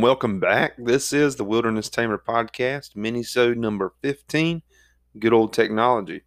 and welcome back. This is the Wilderness Tamer Podcast, minisode number 15, Good Old Technology.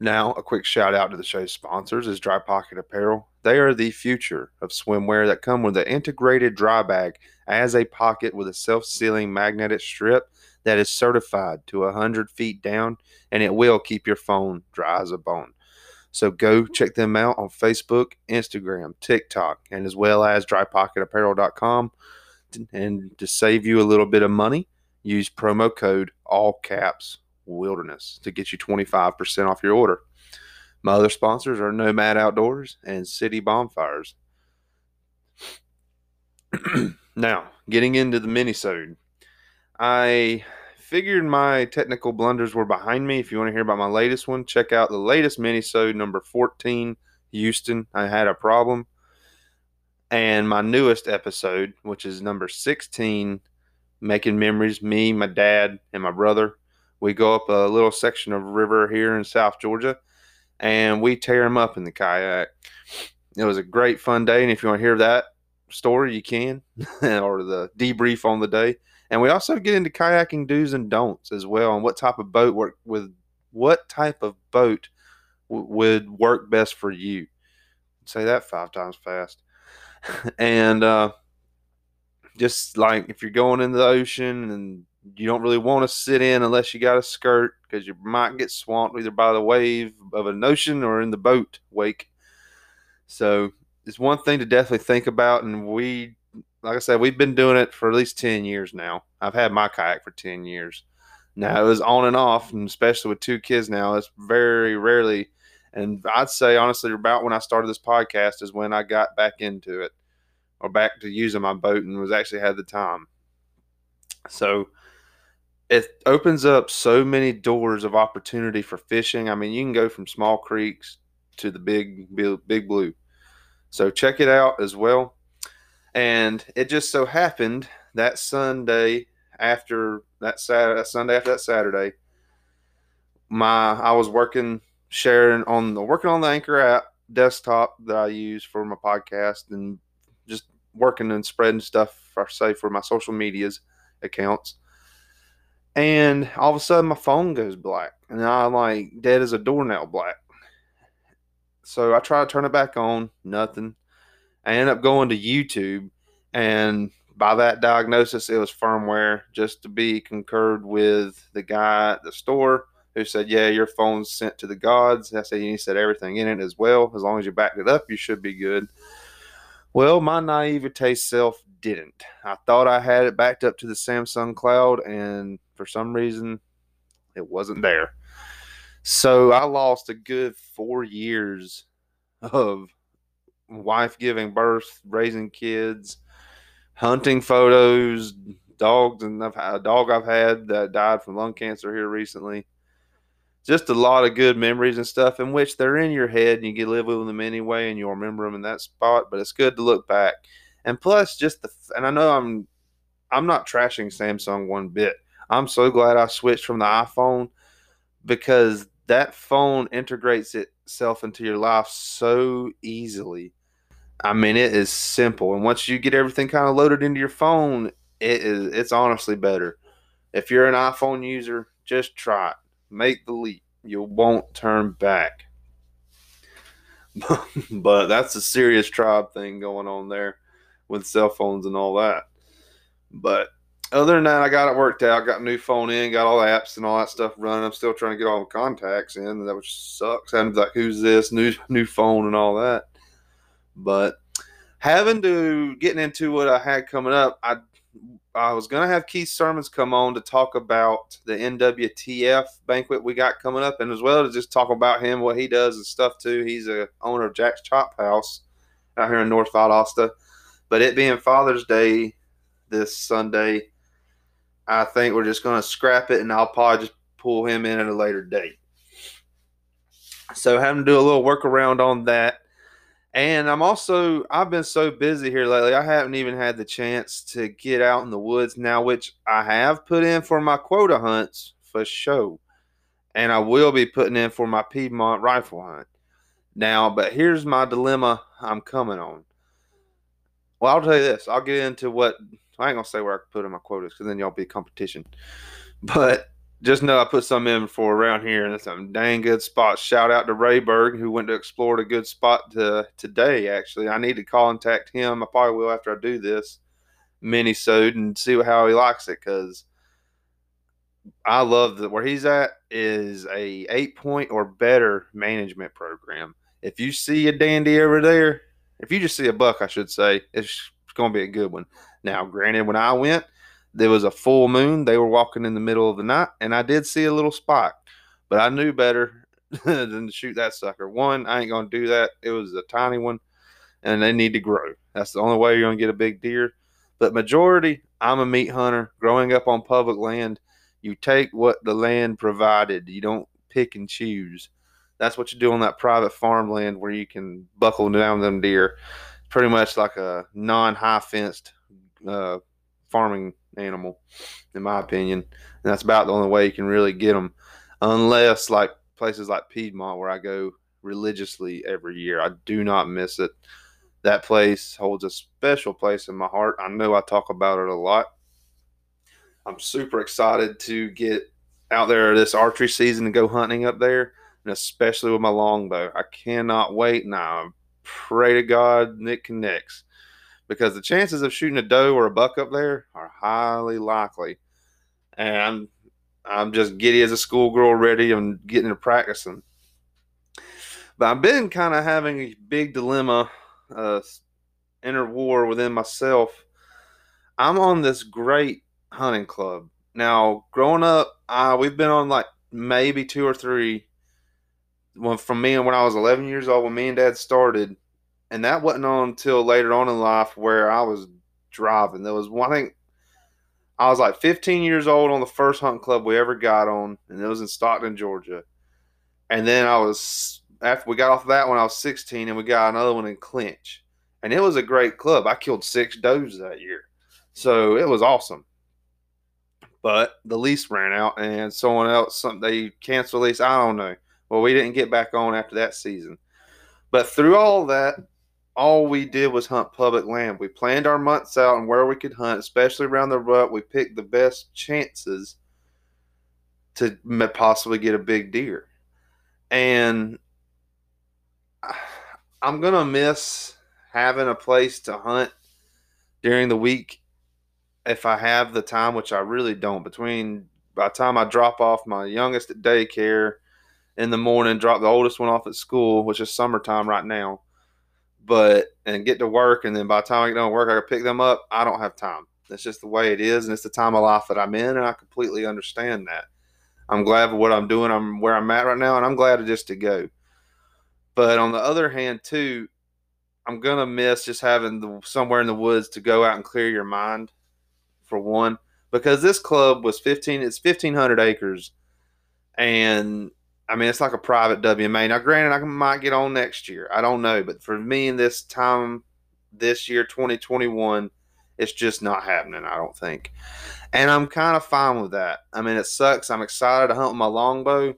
Now, a quick shout out to the show's sponsors is Dry Pocket Apparel. They are the future of swimwear that come with an integrated dry bag as a pocket with a self-sealing magnetic strip that is certified to 100 feet down, and it will keep your phone dry as a bone. So go check them out on Facebook, Instagram, TikTok, and as well as drypocketapparel.com. And to save you a little bit of money, use promo code all caps wilderness to get you 25% off your order. My other sponsors are Nomad Outdoors and City Bonfires. now, getting into the minisode. I figured my technical blunders were behind me. If you want to hear about my latest one, check out the latest minisode number 14, Houston. I had a problem. And my newest episode, which is number 16, Making Memories, me, my dad, and my brother. We go up a little section of river here in South Georgia and we tear them up in the kayak. It was a great fun day. And if you want to hear that story, you can, or the debrief on the day. And we also get into kayaking do's and don'ts as well, and what type of boat work with what type of boat w- would work best for you. Say that five times fast. and uh, just like if you're going in the ocean and you don't really want to sit in unless you got a skirt because you might get swamped either by the wave of an ocean or in the boat wake. So it's one thing to definitely think about. And we, like I said, we've been doing it for at least 10 years now. I've had my kayak for 10 years. Now it was on and off, and especially with two kids now, it's very rarely. And I'd say honestly, about when I started this podcast is when I got back into it or back to using my boat and was actually had the time. So it opens up so many doors of opportunity for fishing. I mean, you can go from small creeks to the big, big, blue. So check it out as well. And it just so happened that Sunday after that Saturday, Sunday after that Saturday, my I was working sharing on the working on the Anchor app desktop that I use for my podcast and just working and spreading stuff for say for my social medias accounts and all of a sudden, my phone goes black, and I'm like dead as a doornail black. So I try to turn it back on, nothing. I end up going to YouTube, and by that diagnosis, it was firmware, just to be concurred with the guy at the store who said, "Yeah, your phone's sent to the gods." I said, "He said everything in it as well. As long as you backed it up, you should be good." Well, my naivete self didn't. I thought I had it backed up to the Samsung cloud, and for some reason, it wasn't there. So I lost a good four years of wife giving birth, raising kids, hunting photos, dogs, and I've had a dog I've had that died from lung cancer here recently. Just a lot of good memories and stuff in which they're in your head and you can live with them anyway and you'll remember them in that spot. But it's good to look back. And plus, just the and I know I'm I'm not trashing Samsung one bit. I'm so glad I switched from the iPhone because that phone integrates itself into your life so easily. I mean, it is simple, and once you get everything kind of loaded into your phone, it is it's honestly better. If you're an iPhone user, just try it. Make the leap. You won't turn back. but that's a serious tribe thing going on there with cell phones and all that. But other than that, I got it worked out. Got a new phone in, got all the apps and all that stuff running. I'm still trying to get all the contacts in, that which sucks. I'm like, who's this new new phone and all that. But having to getting into what I had coming up, I I was gonna have Keith Sermons come on to talk about the NWTF banquet we got coming up, and as well to just talk about him, what he does and stuff too. He's a owner of Jack's Chop House out here in North Valdosta. But it being Father's Day this Sunday, I think we're just going to scrap it and I'll probably just pull him in at a later date. So having to do a little workaround on that. And I'm also I've been so busy here lately. I haven't even had the chance to get out in the woods now, which I have put in for my quota hunts for show. And I will be putting in for my Piedmont rifle hunt. Now, but here's my dilemma I'm coming on. Well, I'll tell you this. I'll get into what I ain't gonna say where I put in my quotas because then y'all be competition. But just know I put some in for around here, and it's some dang good spots. Shout out to Rayberg who went to explore a good spot to, today. Actually, I need to contact him. I probably will after I do this mini sode and see how he likes it because I love that where he's at is a eight point or better management program. If you see a dandy over there, if you just see a buck, I should say, it's going to be a good one. Now, granted, when I went, there was a full moon. They were walking in the middle of the night, and I did see a little spot, but I knew better than to shoot that sucker. One, I ain't going to do that. It was a tiny one, and they need to grow. That's the only way you're going to get a big deer. But majority, I'm a meat hunter. Growing up on public land, you take what the land provided. You don't pick and choose. That's what you do on that private farmland where you can buckle down them deer. Pretty much like a non-high fenced uh, farming animal, in my opinion. And that's about the only way you can really get them, unless like places like Piedmont where I go religiously every year. I do not miss it. That place holds a special place in my heart. I know I talk about it a lot. I'm super excited to get out there this archery season and go hunting up there, and especially with my longbow. I cannot wait, and I pray to God Nick connects because the chances of shooting a doe or a buck up there are highly likely. And I'm, I'm just giddy as a schoolgirl, ready and getting to practicing. But I've been kind of having a big dilemma, uh, inner war within myself. I'm on this great hunting club. Now, growing up, uh, we've been on like maybe two or three. From me and when I was 11 years old, when me and Dad started, and that wasn't on until later on in life where I was driving. There was one thing. I was like 15 years old on the first hunting club we ever got on, and it was in Stockton, Georgia. And then I was after we got off of that one, I was 16, and we got another one in Clinch, and it was a great club. I killed six does that year, so it was awesome. But the lease ran out, and someone else, some, they canceled the lease. I don't know. Well, we didn't get back on after that season. But through all that, all we did was hunt public land. We planned our months out and where we could hunt, especially around the rut. We picked the best chances to possibly get a big deer. And I'm going to miss having a place to hunt during the week if I have the time, which I really don't. Between by the time I drop off my youngest at daycare in the morning, drop the oldest one off at school, which is summertime right now but and get to work and then by the time I get done work I can pick them up. I don't have time. That's just the way it is and it's the time of life that I'm in and I completely understand that. I'm glad for what I'm doing. I'm where I'm at right now and I'm glad just to go. But on the other hand too, I'm gonna miss just having the somewhere in the woods to go out and clear your mind for one. Because this club was 15 it's 1500 acres and I mean, it's like a private WMA. Now, granted, I might get on next year. I don't know. But for me in this time, this year, 2021, it's just not happening, I don't think. And I'm kind of fine with that. I mean, it sucks. I'm excited to hunt my longbow.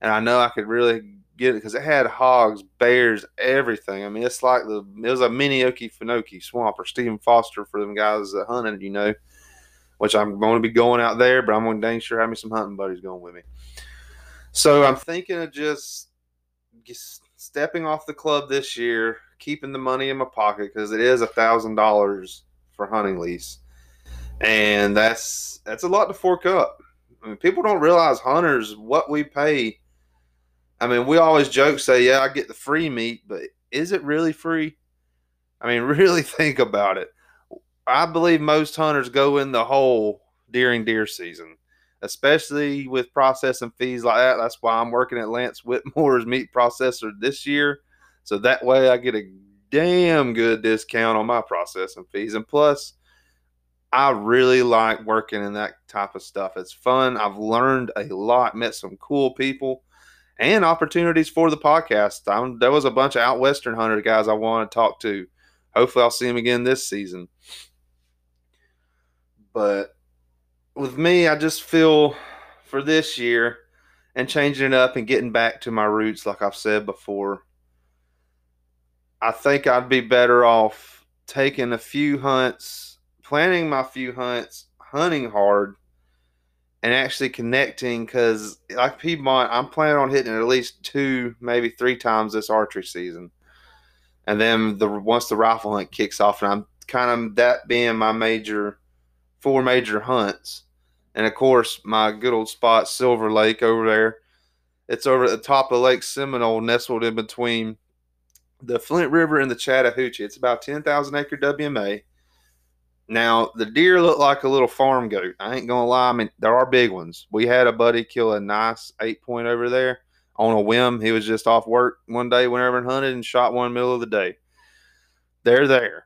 And I know I could really get it because it had hogs, bears, everything. I mean, it's like the it was a mini Okefenokee swamp or Stephen Foster for them guys that hunted, you know, which I'm going to be going out there, but I'm going to dang sure have me some hunting buddies going with me. So I'm thinking of just, just stepping off the club this year, keeping the money in my pocket because it is a thousand dollars for hunting lease, and that's that's a lot to fork up. I mean, people don't realize hunters what we pay. I mean, we always joke, say, "Yeah, I get the free meat," but is it really free? I mean, really think about it. I believe most hunters go in the hole during deer season especially with processing fees like that. That's why I'm working at Lance Whitmore's meat processor this year. So that way I get a damn good discount on my processing fees. And plus, I really like working in that type of stuff. It's fun. I've learned a lot, met some cool people, and opportunities for the podcast. I'm, there was a bunch of out western hunter guys I want to talk to. Hopefully, I'll see them again this season. But with me, I just feel for this year and changing it up and getting back to my roots, like I've said before, I think I'd be better off taking a few hunts planning my few hunts, hunting hard, and actually connecting because like Piedmont, I'm planning on hitting at least two, maybe three times this archery season. And then the once the rifle hunt kicks off, and I'm kind of that being my major four major hunts. And of course, my good old spot, Silver Lake over there. It's over at the top of Lake Seminole, nestled in between the Flint River and the Chattahoochee. It's about 10,000 acre WMA. Now, the deer look like a little farm goat. I ain't going to lie. I mean, there are big ones. We had a buddy kill a nice eight point over there on a whim. He was just off work one day, whenever and hunted, and shot one middle of the day. They're there.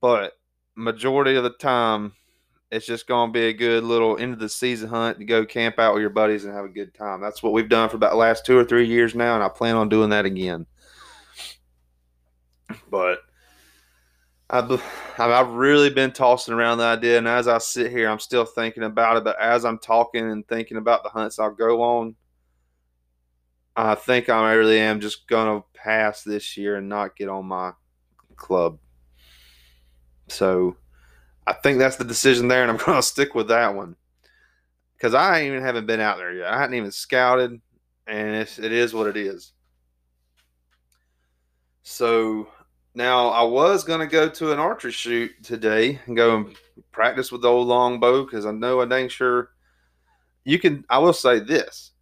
But majority of the time, it's just going to be a good little end of the season hunt to go camp out with your buddies and have a good time. That's what we've done for about the last two or three years now, and I plan on doing that again. But I've, I've really been tossing around the idea, and as I sit here, I'm still thinking about it. But as I'm talking and thinking about the hunts I'll go on, I think I really am just going to pass this year and not get on my club. So I think that's the decision there, and I'm going to stick with that one because I even haven't been out there yet. I hadn't even scouted, and it's, it is what it is. So now I was going to go to an archery shoot today and go and practice with the old longbow because I know I ain't sure. You can. I will say this: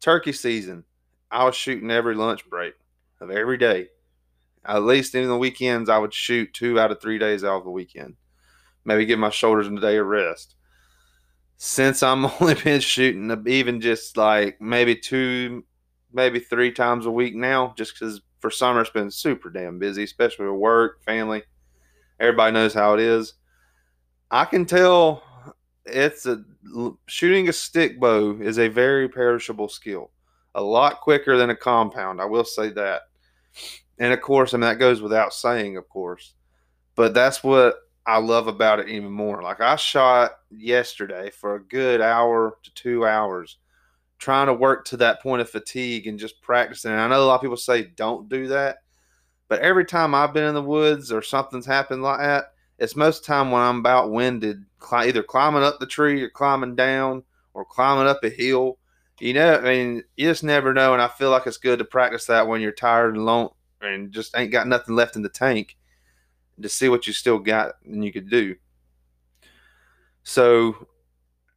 turkey season. I was shooting every lunch break of every day. At least in the weekends, I would shoot two out of three days out of the weekend maybe give my shoulders a day of rest. Since I'm only been shooting even just like maybe two, maybe three times a week now, just because for summer it's been super damn busy, especially with work, family. Everybody knows how it is. I can tell it's a shooting a stick bow is a very perishable skill. A lot quicker than a compound, I will say that. And of course, I mean that goes without saying, of course. But that's what I love about it even more. Like I shot yesterday for a good hour to two hours, trying to work to that point of fatigue and just practicing. And I know a lot of people say don't do that, but every time I've been in the woods or something's happened like that, it's most time when I'm about winded, either climbing up the tree or climbing down or climbing up a hill. You know, I mean, you just never know. And I feel like it's good to practice that when you're tired and alone and just ain't got nothing left in the tank to see what you still got and you could do. So,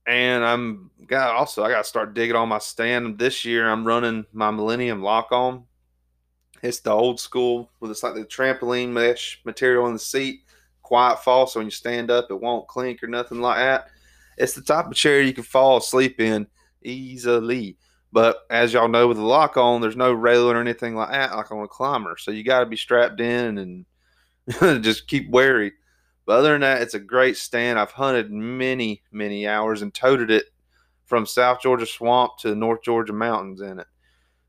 and I'm got also I got to start digging on my stand this year. I'm running my Millennium lock on. It's the old school with it's like the trampoline mesh material in the seat, quiet fall. So when you stand up, it won't clink or nothing like that. It's the type of chair you can fall asleep in easily. But as y'all know, with the lock on, there's no railing or anything like that, like on a climber. So you got to be strapped in and just keep wary. But other than that, it's a great stand. I've hunted many, many hours and toted it from South Georgia swamp to North Georgia mountains in it.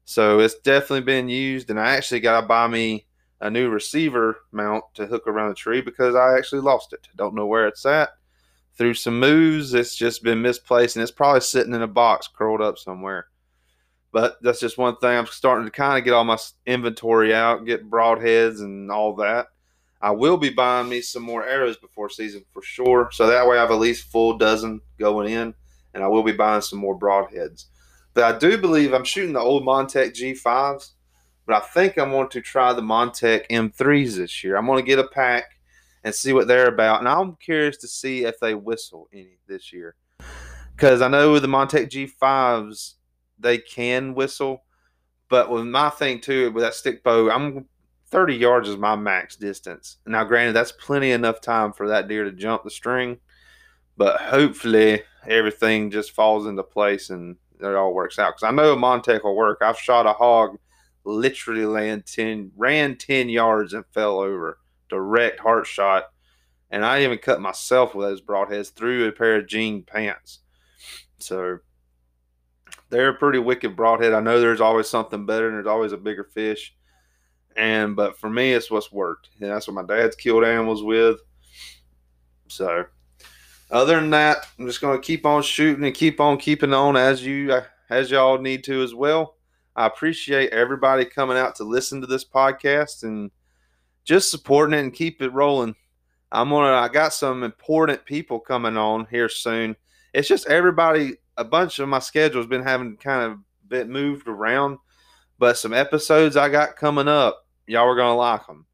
So it's definitely been used. And I actually got to buy me a new receiver mount to hook around the tree because I actually lost it. Don't know where it's at. Through some moves, it's just been misplaced and it's probably sitting in a box curled up somewhere. But that's just one thing. I'm starting to kind of get all my inventory out, get broadheads and all that. I will be buying me some more arrows before season for sure. So that way I have at least full dozen going in, and I will be buying some more broadheads. But I do believe I'm shooting the old Montec G5s, but I think I'm going to try the Montec M3s this year. I'm going to get a pack and see what they're about, and I'm curious to see if they whistle any this year. Because I know the Montec G5s, they can whistle, but with my thing too, with that stick bow, I'm 30 yards is my max distance. Now, granted, that's plenty enough time for that deer to jump the string, but hopefully everything just falls into place and it all works out. Because I know a Montec will work. I've shot a hog literally land 10, ran 10 yards and fell over. Direct heart shot. And I even cut myself with those broadheads through a pair of jean pants. So they're a pretty wicked broadhead. I know there's always something better and there's always a bigger fish. And but for me, it's what's worked. And that's what my dad's killed animals with. So other than that, I'm just gonna keep on shooting and keep on keeping on as you as y'all need to as well. I appreciate everybody coming out to listen to this podcast and just supporting it and keep it rolling. I'm gonna. I got some important people coming on here soon. It's just everybody. A bunch of my schedule's been having kind of bit moved around, but some episodes I got coming up, y'all are gonna like them.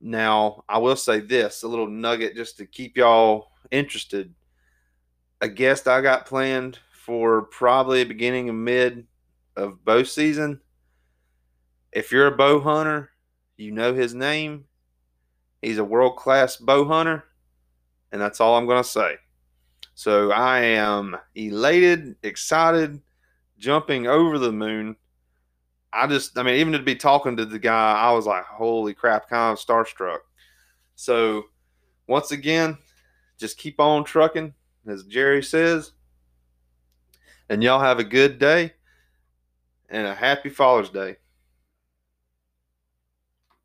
Now, I will say this a little nugget just to keep y'all interested. A guest I got planned for probably beginning and mid of bow season. If you're a bow hunter, you know his name. He's a world class bow hunter, and that's all I'm going to say. So I am elated, excited, jumping over the moon. I just, I mean, even to be talking to the guy, I was like, holy crap, kind of starstruck. So once again, just keep on trucking, as Jerry says. And y'all have a good day and a happy Father's Day.